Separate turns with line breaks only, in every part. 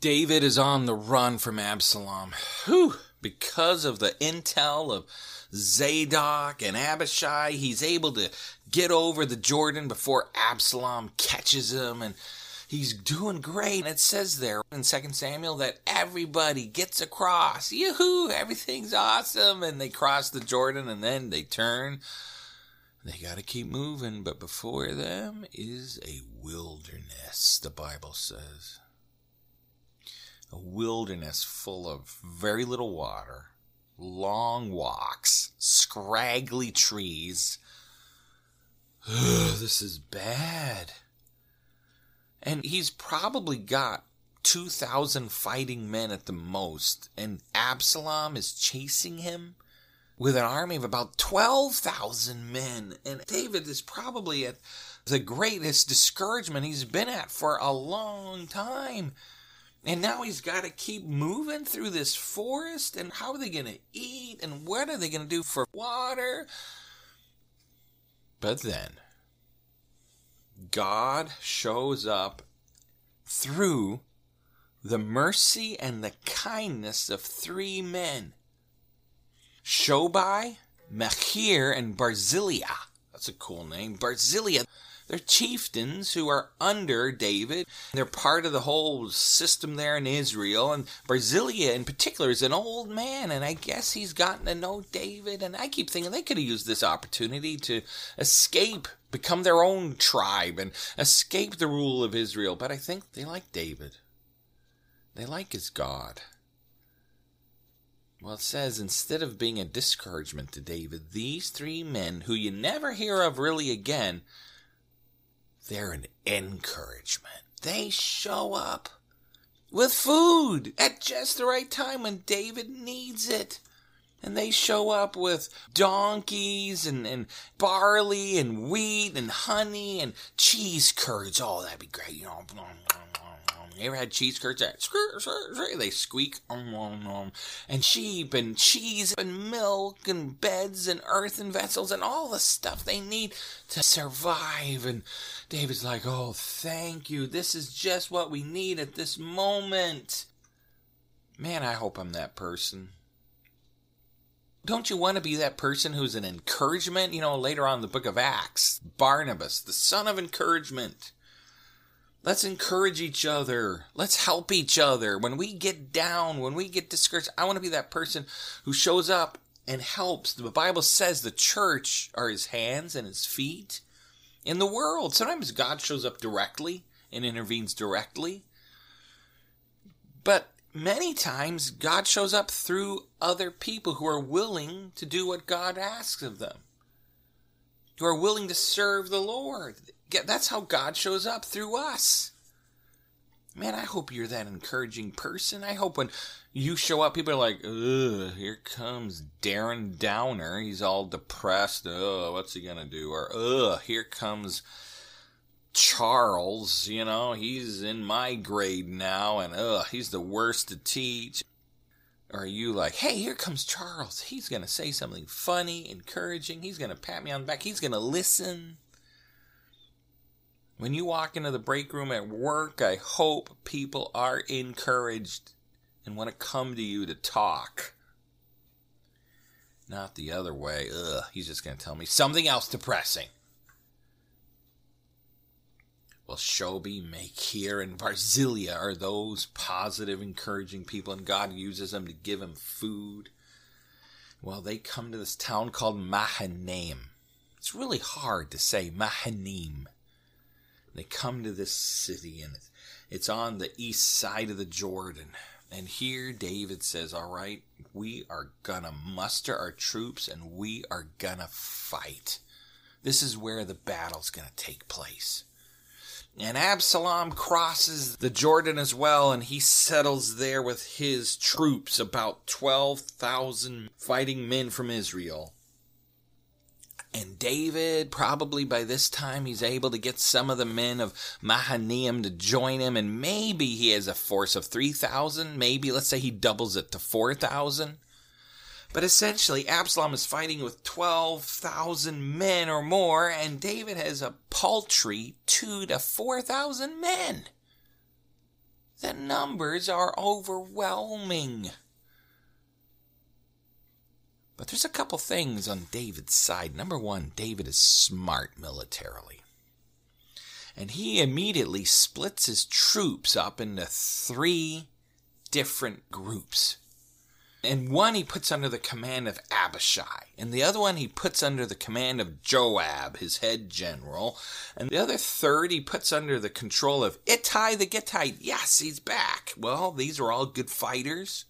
David is on the run from Absalom. Whew, because of the intel of Zadok and Abishai, he's able to get over the Jordan before Absalom catches him and he's doing great. And it says there in 2 Samuel that everybody gets across. Yoo-hoo, everything's awesome. And they cross the Jordan and then they turn. They got to keep moving, but before them is a wilderness, the Bible says. A wilderness full of very little water, long walks, scraggly trees, this is bad. And he's probably got 2,000 fighting men at the most, and Absalom is chasing him with an army of about 12,000 men. And David is probably at the greatest discouragement he's been at for a long time. And now he's got to keep moving through this forest. And how are they going to eat? And what are they going to do for water? But then, God shows up through the mercy and the kindness of three men Shobai, Machir, and Barzillai. That's a cool name. Barzillai. They're chieftains who are under David. They're part of the whole system there in Israel. And Barzillai, in particular, is an old man, and I guess he's gotten to know David. And I keep thinking they could have used this opportunity to escape, become their own tribe, and escape the rule of Israel. But I think they like David. They like his God. Well, it says instead of being a discouragement to David, these three men, who you never hear of really again, they're an encouragement. They show up with food at just the right time when David needs it. And they show up with donkeys and, and barley and wheat and honey and cheese curds. Oh, that'd be great. You know, you ever had cheese curds that they squeak? And sheep and cheese and milk and beds and earthen vessels and all the stuff they need to survive. And David's like, oh, thank you. This is just what we need at this moment. Man, I hope I'm that person. Don't you want to be that person who's an encouragement? You know, later on the book of Acts, Barnabas, the son of encouragement. Let's encourage each other. Let's help each other. When we get down, when we get discouraged, I want to be that person who shows up and helps. The Bible says the church are his hands and his feet in the world. Sometimes God shows up directly and intervenes directly. But many times God shows up through other people who are willing to do what God asks of them, who are willing to serve the Lord. That's how God shows up through us. Man, I hope you're that encouraging person. I hope when you show up, people are like, ugh, here comes Darren Downer. He's all depressed. Ugh, what's he gonna do? Or, ugh, here comes Charles. You know, he's in my grade now, and ugh, he's the worst to teach. Or are you like, hey, here comes Charles. He's gonna say something funny, encouraging. He's gonna pat me on the back. He's gonna listen. When you walk into the break room at work, I hope people are encouraged and want to come to you to talk. Not the other way. Ugh, he's just going to tell me something else depressing. Well, Shobi, Machir, and Barzillai are those positive, encouraging people, and God uses them to give them food. Well, they come to this town called Mahanaim. It's really hard to say Mahanaim. They come to this city, and it's on the east side of the Jordan. And here David says, All right, we are to muster our troops and we are to fight. This is where the battle's to take place. And Absalom crosses the Jordan as well, and he settles there with his troops, about 12,000 fighting men from Israel. And David, probably by this time, he's able to get some of the men of Mahanaim to join him, and maybe he has a force of 3,000. Maybe, let's say he doubles it to 4,000. But essentially, Absalom is fighting with 12,000 men or more, and David has a paltry 2 to 4,000 men. The numbers are overwhelming. But there's a couple things on David's side. Number one, David is smart militarily. And he immediately splits his troops up into three different groups. And one he puts under the command of Abishai, and the other one he puts under the command of Joab, his head general, and the other third he puts under the control of Ittai the Gittite. Yes, he's back. Well, these are all good fighters.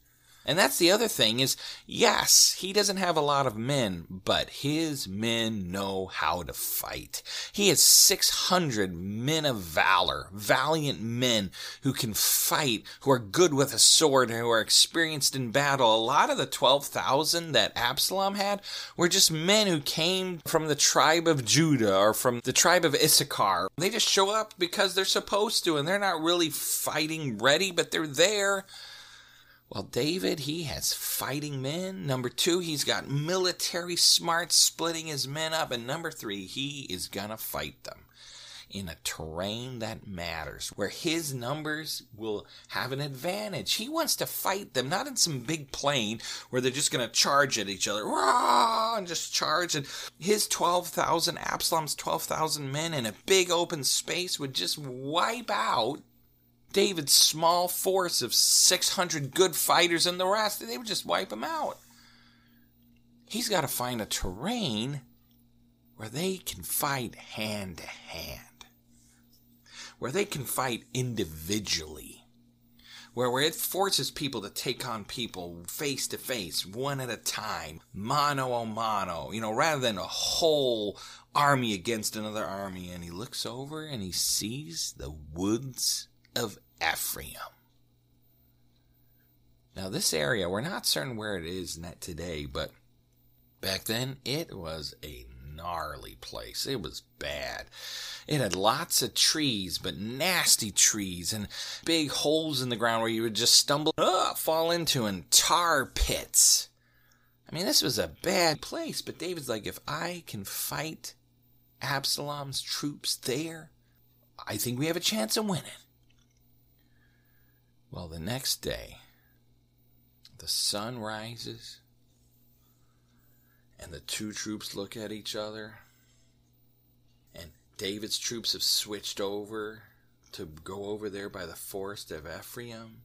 And that's the other thing is, yes, he doesn't have a lot of men, but his men know how to fight. He has 600 men of valor, valiant men who can fight, who are good with a sword, who are experienced in battle. A lot of the 12,000 that Absalom had were just men who came from the tribe of Judah or from the tribe of Issachar. They just show up because they're supposed to, and they're not really fighting ready, but they're there well, David, he has fighting men. Number two, he's got military smarts splitting his men up. And number three, he is going to fight them in a terrain that matters, where his numbers will have an advantage. He wants to fight them, not in some big plain where they're just going to charge at each other, rah, and just charge. And his 12,000, Absalom's 12,000 men in a big open space would just wipe out David's small force of 600 good fighters and the rest, they would just wipe him out. He's got to find a terrain where they can fight hand to hand, where they can fight individually, where, where it forces people to take on people face to face, one at a time, mano a mano, you know, rather than a whole army against another army. And he looks over and he sees the woods of Ephraim. Now, this area, we're not certain where it is today, but back then it was a gnarly place. It was bad. It had lots of trees, but nasty trees, and big holes in the ground where you would just stumble, uh, fall into, and tar pits. I mean, this was a bad place, but David's like, if I can fight Absalom's troops there, I think we have a chance of winning. Well, the next day, the sun rises, and the two troops look at each other, and David's troops have switched over to go over there by the forest of Ephraim.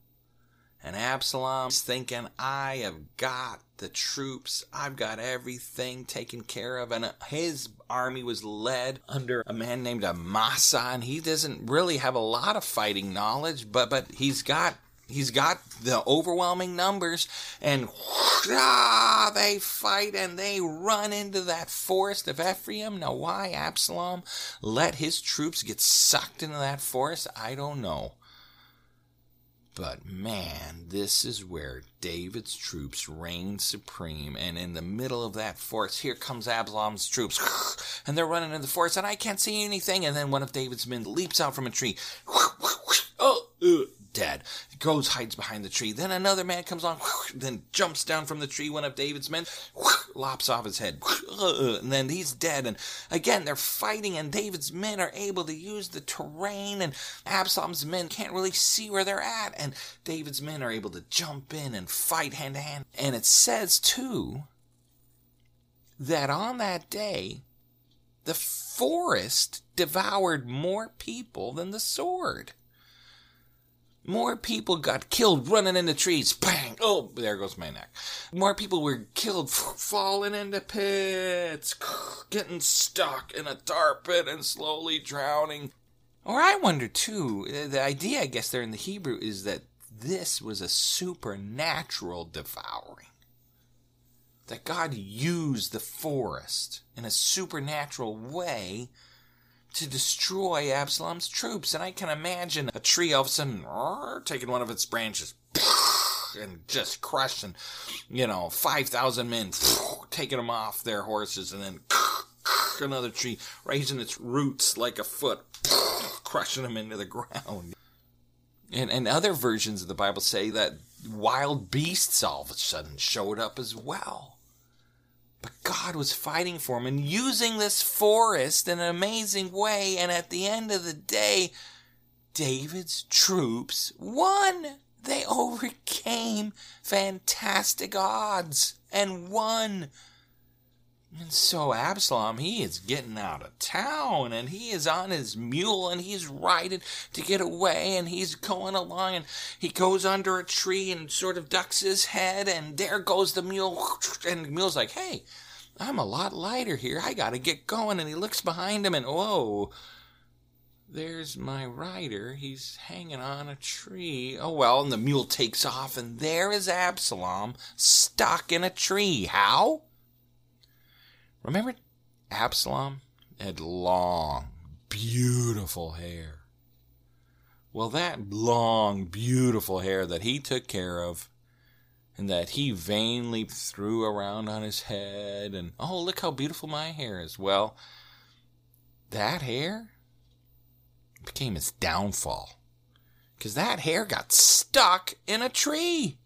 And Absalom's thinking, I have got the troops. I've got everything taken care of. And his army was led under a man named Amasa. And he doesn't really have a lot of fighting knowledge, but, but he's got He's got the overwhelming numbers, and ah, they fight and they run into that forest of Ephraim. Now, why Absalom let his troops get sucked into that forest, I don't know. But man, this is where David's troops reign supreme. And in the middle of that forest, here comes Absalom's troops. And they're running in the forest, and I can't see anything. And then one of David's men leaps out from a tree. Oh, dead. Goes, hides behind the tree. Then another man comes on, then jumps down from the tree. One of David's men lops off his head. And then he's dead. And again, they're fighting, and David's men are able to use the terrain, and Absalom's men can't really see where they're at. And David's men are able to jump in and fight hand to hand. And it says, too, that on that day, the forest devoured more people than the sword. More people got killed running into trees. Bang! Oh, there goes my neck. More people were killed falling into pits, getting stuck in a tar pit and slowly drowning. Or I wonder too, uh, the idea, I guess, there in the Hebrew is that this was a supernatural devouring. That God used the forest in a supernatural way to destroy Absalom's troops. And I can imagine a tree all of a sudden taking one of its branches and just crushing, you know, 5,000 men, taking them off their horses, and then another tree raising its roots like a foot, crushing them into the ground. And, and other versions of the Bible say that wild beasts all of a sudden showed up as well. But God was fighting for him and using this forest in an amazing way. And at the end of the day, David's troops won. They overcame fantastic odds and won. And so Absalom, he is getting out of town and he is on his mule and he's riding to get away and he's going along and he goes under a tree and sort of ducks his head and there goes the mule and the mule's like, hey, I'm a lot lighter here. I gotta get going. And he looks behind him and whoa, there's my rider. He's hanging on a tree. Oh well, and the mule takes off and there is Absalom stuck in a tree. How? Remember, Absalom had long, beautiful hair. Well, that long, beautiful hair that he took care of and that he vainly threw around on his head, and oh, look how beautiful my hair is. Well, that hair became his downfall because that hair got stuck in a tree.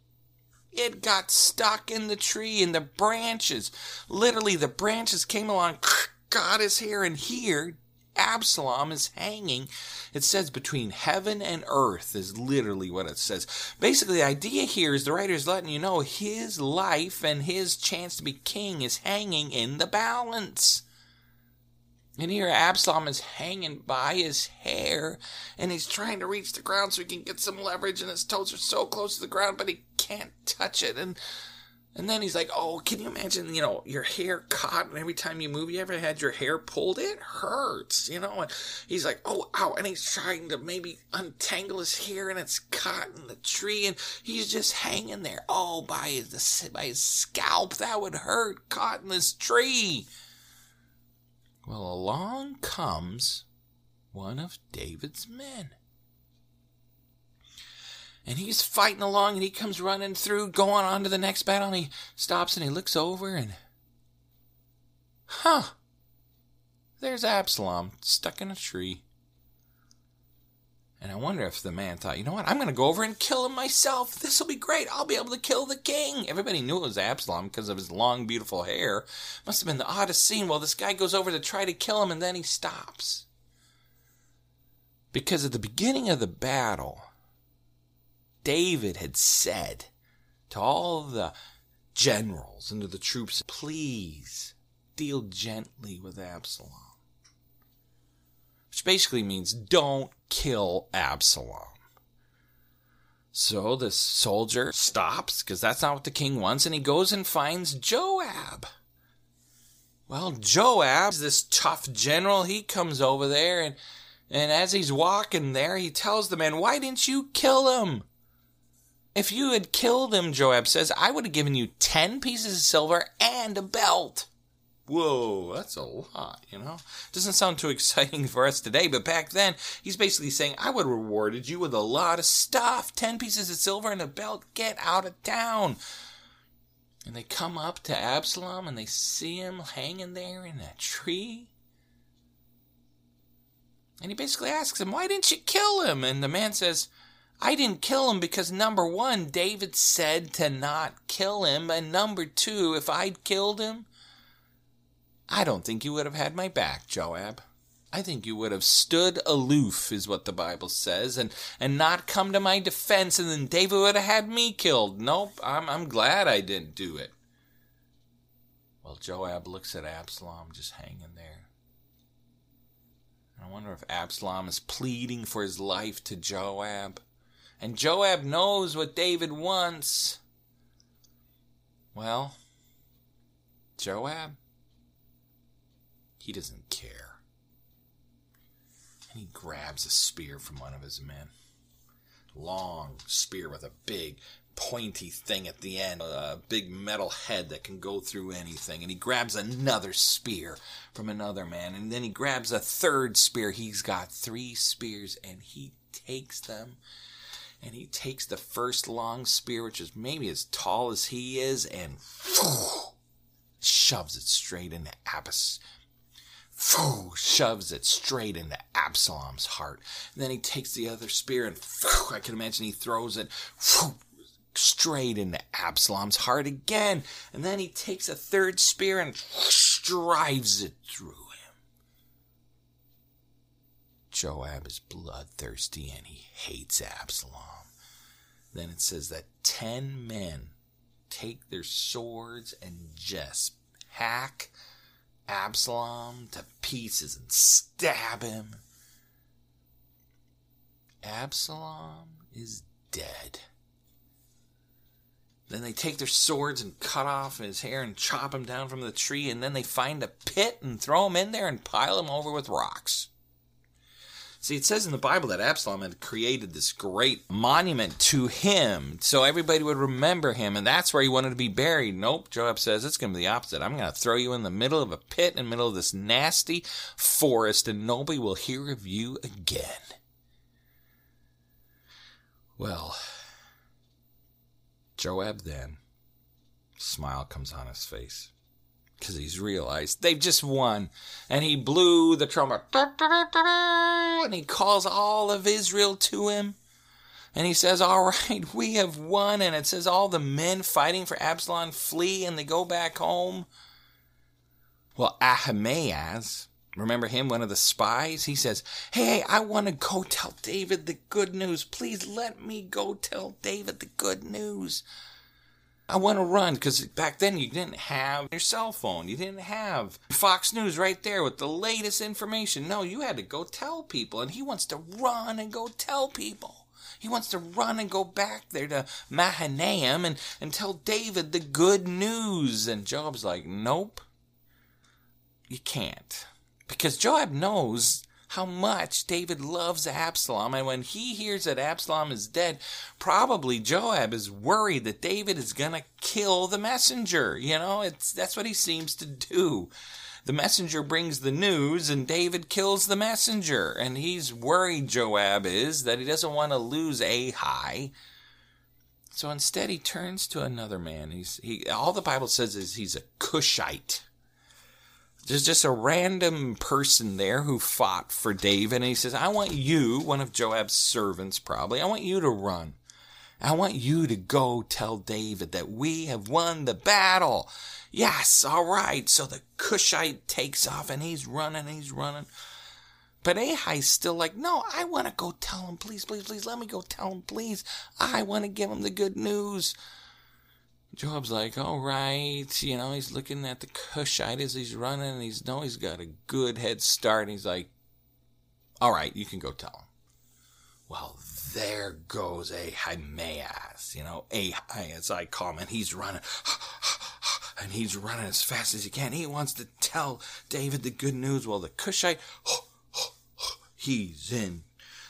It got stuck in the tree in the branches. Literally, the branches came along, got his hair, and here Absalom is hanging. It says between heaven and earth, is literally what it says. Basically, the idea here is the writer is letting you know his life and his chance to be king is hanging in the balance. And here Absalom is hanging by his hair, and he's trying to reach the ground so he can get some leverage, and his toes are so close to the ground, but he can't touch it. And and then he's like, "Oh, can you imagine? You know, your hair caught, and every time you move, you ever had your hair pulled? It hurts, you know." And he's like, "Oh, ow!" And he's trying to maybe untangle his hair, and it's caught in the tree, and he's just hanging there. Oh, by his by his scalp, that would hurt, caught in this tree. Well, along comes one of David's men. And he's fighting along and he comes running through, going on to the next battle, and he stops and he looks over and. Huh! There's Absalom stuck in a tree. And I wonder if the man thought, you know what, I'm going to go over and kill him myself. This will be great. I'll be able to kill the king. Everybody knew it was Absalom because of his long, beautiful hair. Must have been the oddest scene. Well, this guy goes over to try to kill him and then he stops. Because at the beginning of the battle, David had said to all the generals and to the troops, please deal gently with Absalom which basically means don't kill Absalom. So the soldier stops, because that's not what the king wants, and he goes and finds Joab. Well, Joab, this tough general, he comes over there, and, and as he's walking there, he tells the man, Why didn't you kill him? If you had killed him, Joab says, I would have given you ten pieces of silver and a belt. Whoa, that's a lot, you know? Doesn't sound too exciting for us today, but back then, he's basically saying, I would have rewarded you with a lot of stuff 10 pieces of silver and a belt. Get out of town. And they come up to Absalom and they see him hanging there in a tree. And he basically asks him, Why didn't you kill him? And the man says, I didn't kill him because number one, David said to not kill him. And number two, if I'd killed him, I don't think you would have had my back, Joab. I think you would have stood aloof, is what the Bible says, and, and not come to my defense, and then David would have had me killed. Nope, I'm, I'm glad I didn't do it. Well, Joab looks at Absalom just hanging there. I wonder if Absalom is pleading for his life to Joab. And Joab knows what David wants. Well, Joab, he doesn't care. And he grabs a spear from one of his men. Long spear with a big pointy thing at the end, a big metal head that can go through anything. And he grabs another spear from another man. And then he grabs a third spear. He's got three spears and he takes them. And he takes the first long spear, which is maybe as tall as he is, and shoves it straight into Abbas, shoves it straight into Absalom's heart. And then he takes the other spear and I can imagine he throws it straight into Absalom's heart again. And then he takes a third spear and drives it through. Joab is bloodthirsty and he hates Absalom. Then it says that ten men take their swords and just hack Absalom to pieces and stab him. Absalom is dead. Then they take their swords and cut off his hair and chop him down from the tree, and then they find a pit and throw him in there and pile him over with rocks. See, it says in the Bible that Absalom had created this great monument to him so everybody would remember him, and that's where he wanted to be buried. Nope, Joab says it's going to be the opposite. I'm going to throw you in the middle of a pit, in the middle of this nasty forest, and nobody will hear of you again. Well, Joab then, smile comes on his face because he's realized they've just won. And he blew the trumpet, and he calls all of Israel to him. And he says, All right, we have won. And it says, All the men fighting for Absalom flee and they go back home. Well, Ahimaaz, remember him, one of the spies? He says, Hey, I want to go tell David the good news. Please let me go tell David the good news. I want to run because back then you didn't have your cell phone. You didn't have Fox News right there with the latest information. No, you had to go tell people. And he wants to run and go tell people. He wants to run and go back there to Mahanaim and, and tell David the good news. And Joab's like, nope, you can't. Because Joab knows how much David loves Absalom. And when he hears that Absalom is dead, probably Joab is worried that David is going to kill the messenger. You know, it's, that's what he seems to do. The messenger brings the news and David kills the messenger. And he's worried, Joab is, that he doesn't want to lose Ahai. So instead, he turns to another man. He's he. All the Bible says is he's a Cushite. There's just a random person there who fought for David, and he says, I want you, one of Joab's servants probably, I want you to run. I want you to go tell David that we have won the battle. Yes, all right. So the Cushite takes off and he's running, he's running. But Ahai's still like, no, I want to go tell him, please, please, please, let me go tell him, please. I want to give him the good news. Joab's like, all right, you know, he's looking at the Cushite as he's running, and he's know he's got a good head start, and he's like, all right, you can go tell him. Well, there goes Ahimaaz, you know, Ahai as I call him, and he's running, and he's running as fast as he can. He wants to tell David the good news. Well, the Cushite, he's in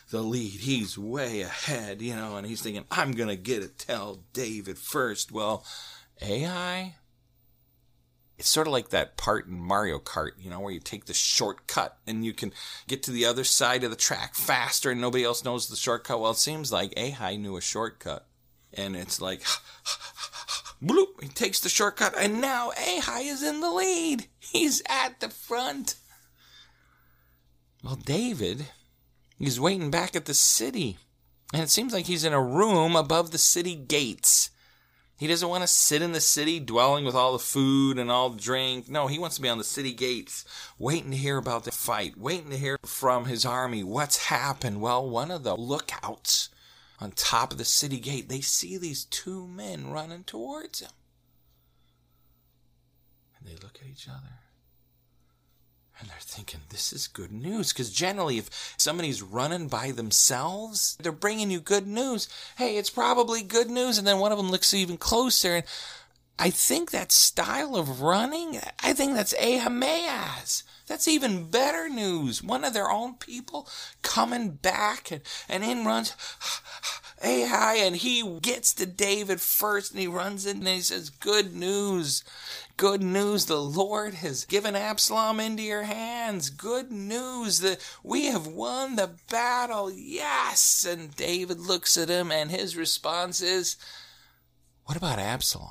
the lead. He's way ahead, you know, and he's thinking, I'm going to get to tell David first. Well, Ahai It's sort of like that part in Mario Kart, you know, where you take the shortcut and you can get to the other side of the track faster and nobody else knows the shortcut. Well, it seems like Ahai knew a shortcut. And it's like, bloop, he takes the shortcut and now Ahai is in the lead. He's at the front. Well, David is waiting back at the city. And it seems like he's in a room above the city gates. He doesn't want to sit in the city dwelling with all the food and all the drink. No, he wants to be on the city gates, waiting to hear about the fight, waiting to hear from his army what's happened. Well, one of the lookouts on top of the city gate, they see these two men running towards him. And they look at each other. And they're thinking, this is good news. Because generally, if somebody's running by themselves, they're bringing you good news. Hey, it's probably good news. And then one of them looks even closer. And I think that style of running, I think that's Ahimaaz. That's even better news. One of their own people coming back and, and in runs Ahai and he gets to David first and he runs in and he says, Good news. Good news. The Lord has given Absalom into your hands. Good news that we have won the battle. Yes. And David looks at him and his response is, What about Absalom?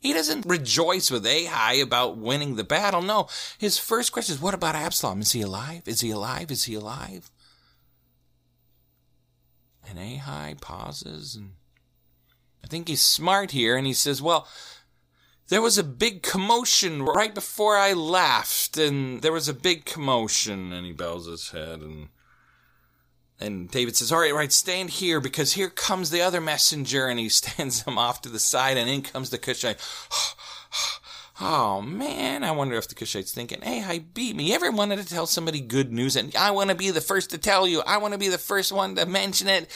He doesn't rejoice with Ahai about winning the battle. No, his first question is, What about Absalom? Is he alive? Is he alive? Is he alive? And Ahai pauses and I think he's smart here and he says, Well, there was a big commotion right before I left, and there was a big commotion, and he bows his head and and David says, All right, right, stand here because here comes the other messenger. And he stands him off to the side, and in comes the Cushite. Oh man, I wonder if the Cushite's thinking, hey, I beat me. Ever wanted to tell somebody good news and I want to be the first to tell you. I want to be the first one to mention it.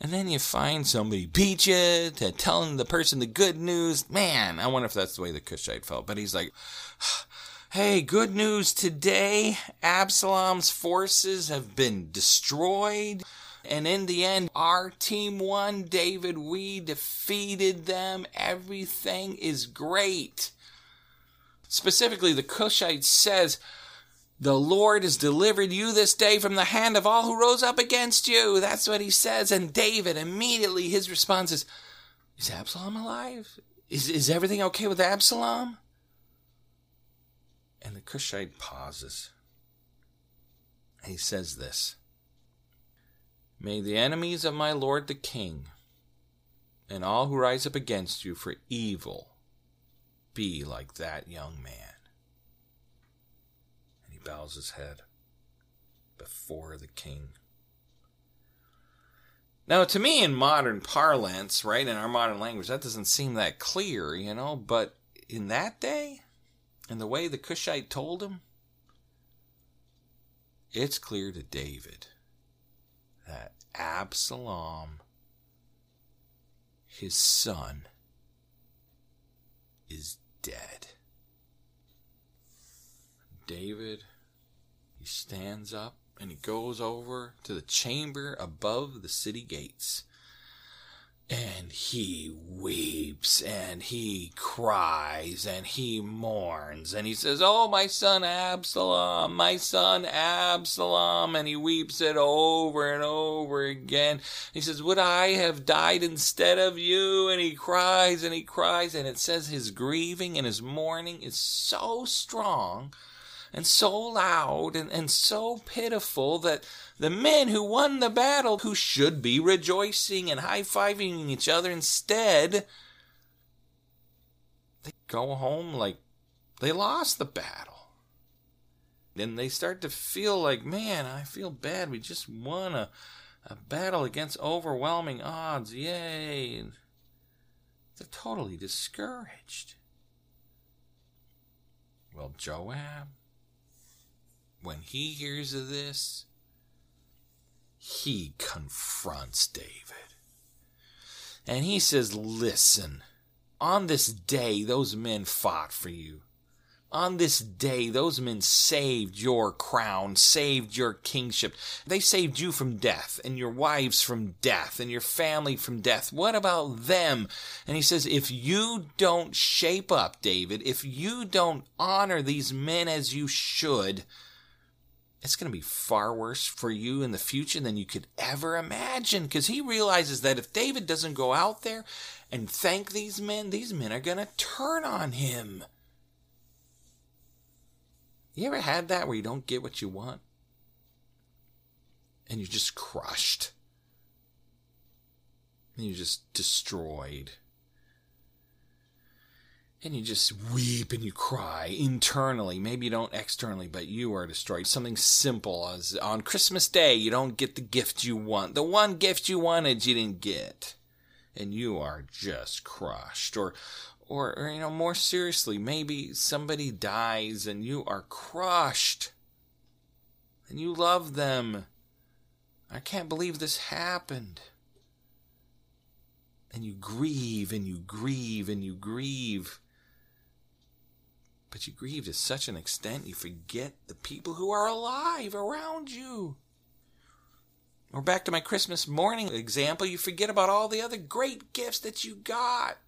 And then you find somebody beat you to telling the person the good news. Man, I wonder if that's the way the Cushite felt. But he's like, hey, good news today. Absalom's forces have been destroyed. And in the end, our team won, David. We defeated them. Everything is great. Specifically, the Cushite says, The Lord has delivered you this day from the hand of all who rose up against you. That's what he says. And David, immediately, his response is, Is Absalom alive? Is, is everything okay with Absalom? And the Cushite pauses. He says this May the enemies of my lord the king and all who rise up against you for evil be like that young man. Bows his head before the king. Now, to me, in modern parlance, right, in our modern language, that doesn't seem that clear, you know, but in that day, and the way the Cushite told him, it's clear to David that Absalom, his son, is dead. David, he stands up and he goes over to the chamber above the city gates. And he weeps and he cries and he mourns and he says, Oh, my son Absalom, my son Absalom. And he weeps it over and over again. He says, Would I have died instead of you? And he cries and he cries. And it says his grieving and his mourning is so strong and so loud and, and so pitiful that the men who won the battle, who should be rejoicing and high fiving each other instead, they go home like they lost the battle. Then they start to feel like, man, I feel bad. We just won a, a battle against overwhelming odds. Yay. They're totally discouraged. Well, Joab, when he hears of this, he confronts David. And he says, Listen, on this day, those men fought for you. On this day, those men saved your crown, saved your kingship. They saved you from death, and your wives from death, and your family from death. What about them? And he says, if you don't shape up, David, if you don't honor these men as you should, it's going to be far worse for you in the future than you could ever imagine. Because he realizes that if David doesn't go out there and thank these men, these men are going to turn on him. You ever had that where you don't get what you want? And you're just crushed. And you're just destroyed. And you just weep and you cry internally. Maybe you don't externally, but you are destroyed. Something simple as on Christmas Day, you don't get the gift you want. The one gift you wanted, you didn't get. And you are just crushed. Or or, or, you know, more seriously, maybe somebody dies and you are crushed and you love them. I can't believe this happened. And you grieve and you grieve and you grieve. But you grieve to such an extent you forget the people who are alive around you. Or back to my Christmas morning example, you forget about all the other great gifts that you got.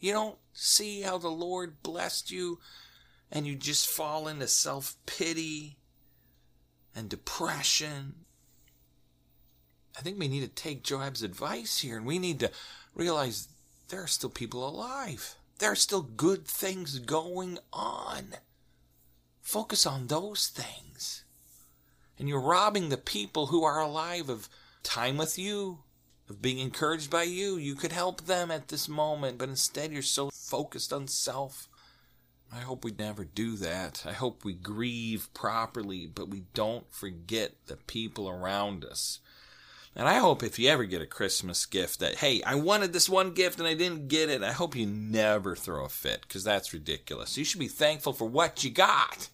You don't see how the Lord blessed you and you just fall into self pity and depression. I think we need to take Joab's advice here and we need to realize there are still people alive. There are still good things going on. Focus on those things. And you're robbing the people who are alive of time with you, of being encouraged by you. You could help them at this moment, but instead you're so focused on self. I hope we never do that. I hope we grieve properly, but we don't forget the people around us. And I hope if you ever get a Christmas gift that, hey, I wanted this one gift and I didn't get it, I hope you never throw a fit because that's ridiculous. You should be thankful for what you got.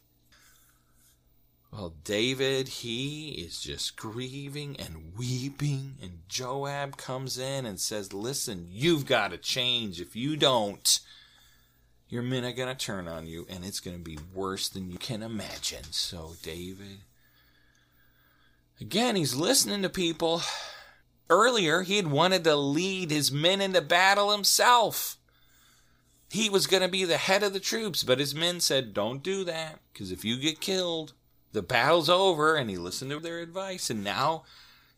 Well, David, he is just grieving and weeping, and Joab comes in and says, Listen, you've got to change. If you don't, your men are going to turn on you, and it's going to be worse than you can imagine. So, David, again, he's listening to people. Earlier, he had wanted to lead his men into battle himself. He was going to be the head of the troops, but his men said, Don't do that, because if you get killed, the battle's over and he listened to their advice and now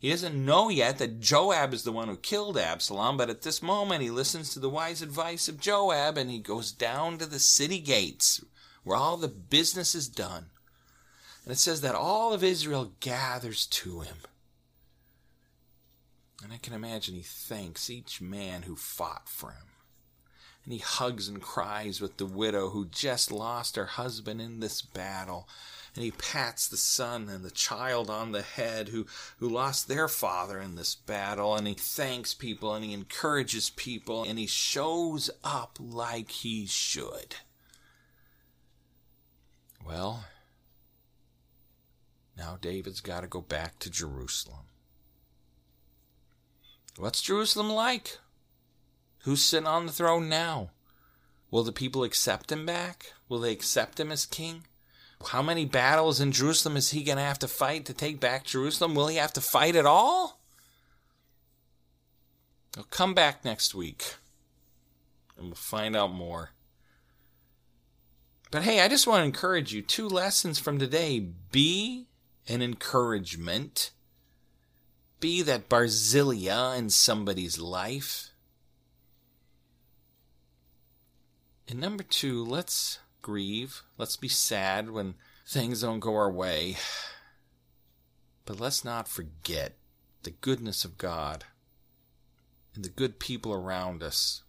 he doesn't know yet that Joab is the one who killed Absalom, but at this moment he listens to the wise advice of Joab and he goes down to the city gates where all the business is done. And it says that all of Israel gathers to him. And I can imagine he thanks each man who fought for him. And he hugs and cries with the widow who just lost her husband in this battle and he pats the son and the child on the head who, who lost their father in this battle, and he thanks people and he encourages people and he shows up like he should. Well, now David's got to go back to Jerusalem. What's Jerusalem like? Who's sitting on the throne now? Will the people accept him back? Will they accept him as king? How many battles in Jerusalem is he going to have to fight to take back Jerusalem? Will he have to fight at all? He'll come back next week and we'll find out more. But hey, I just want to encourage you two lessons from today. Be an encouragement. Be that Barzillai in somebody's life. And number two, let's grieve. Let's be sad when things don't go our way. But let's not forget the goodness of God and the good people around us.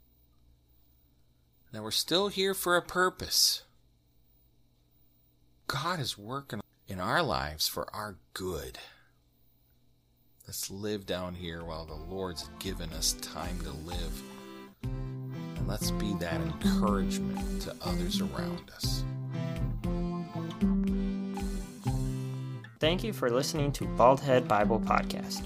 That we're still here for a purpose. God is working in our lives for our good. Let's live down here while the Lord's given us time to live And let's be that encouragement to others around us.
Thank you for listening to Baldhead Bible Podcast.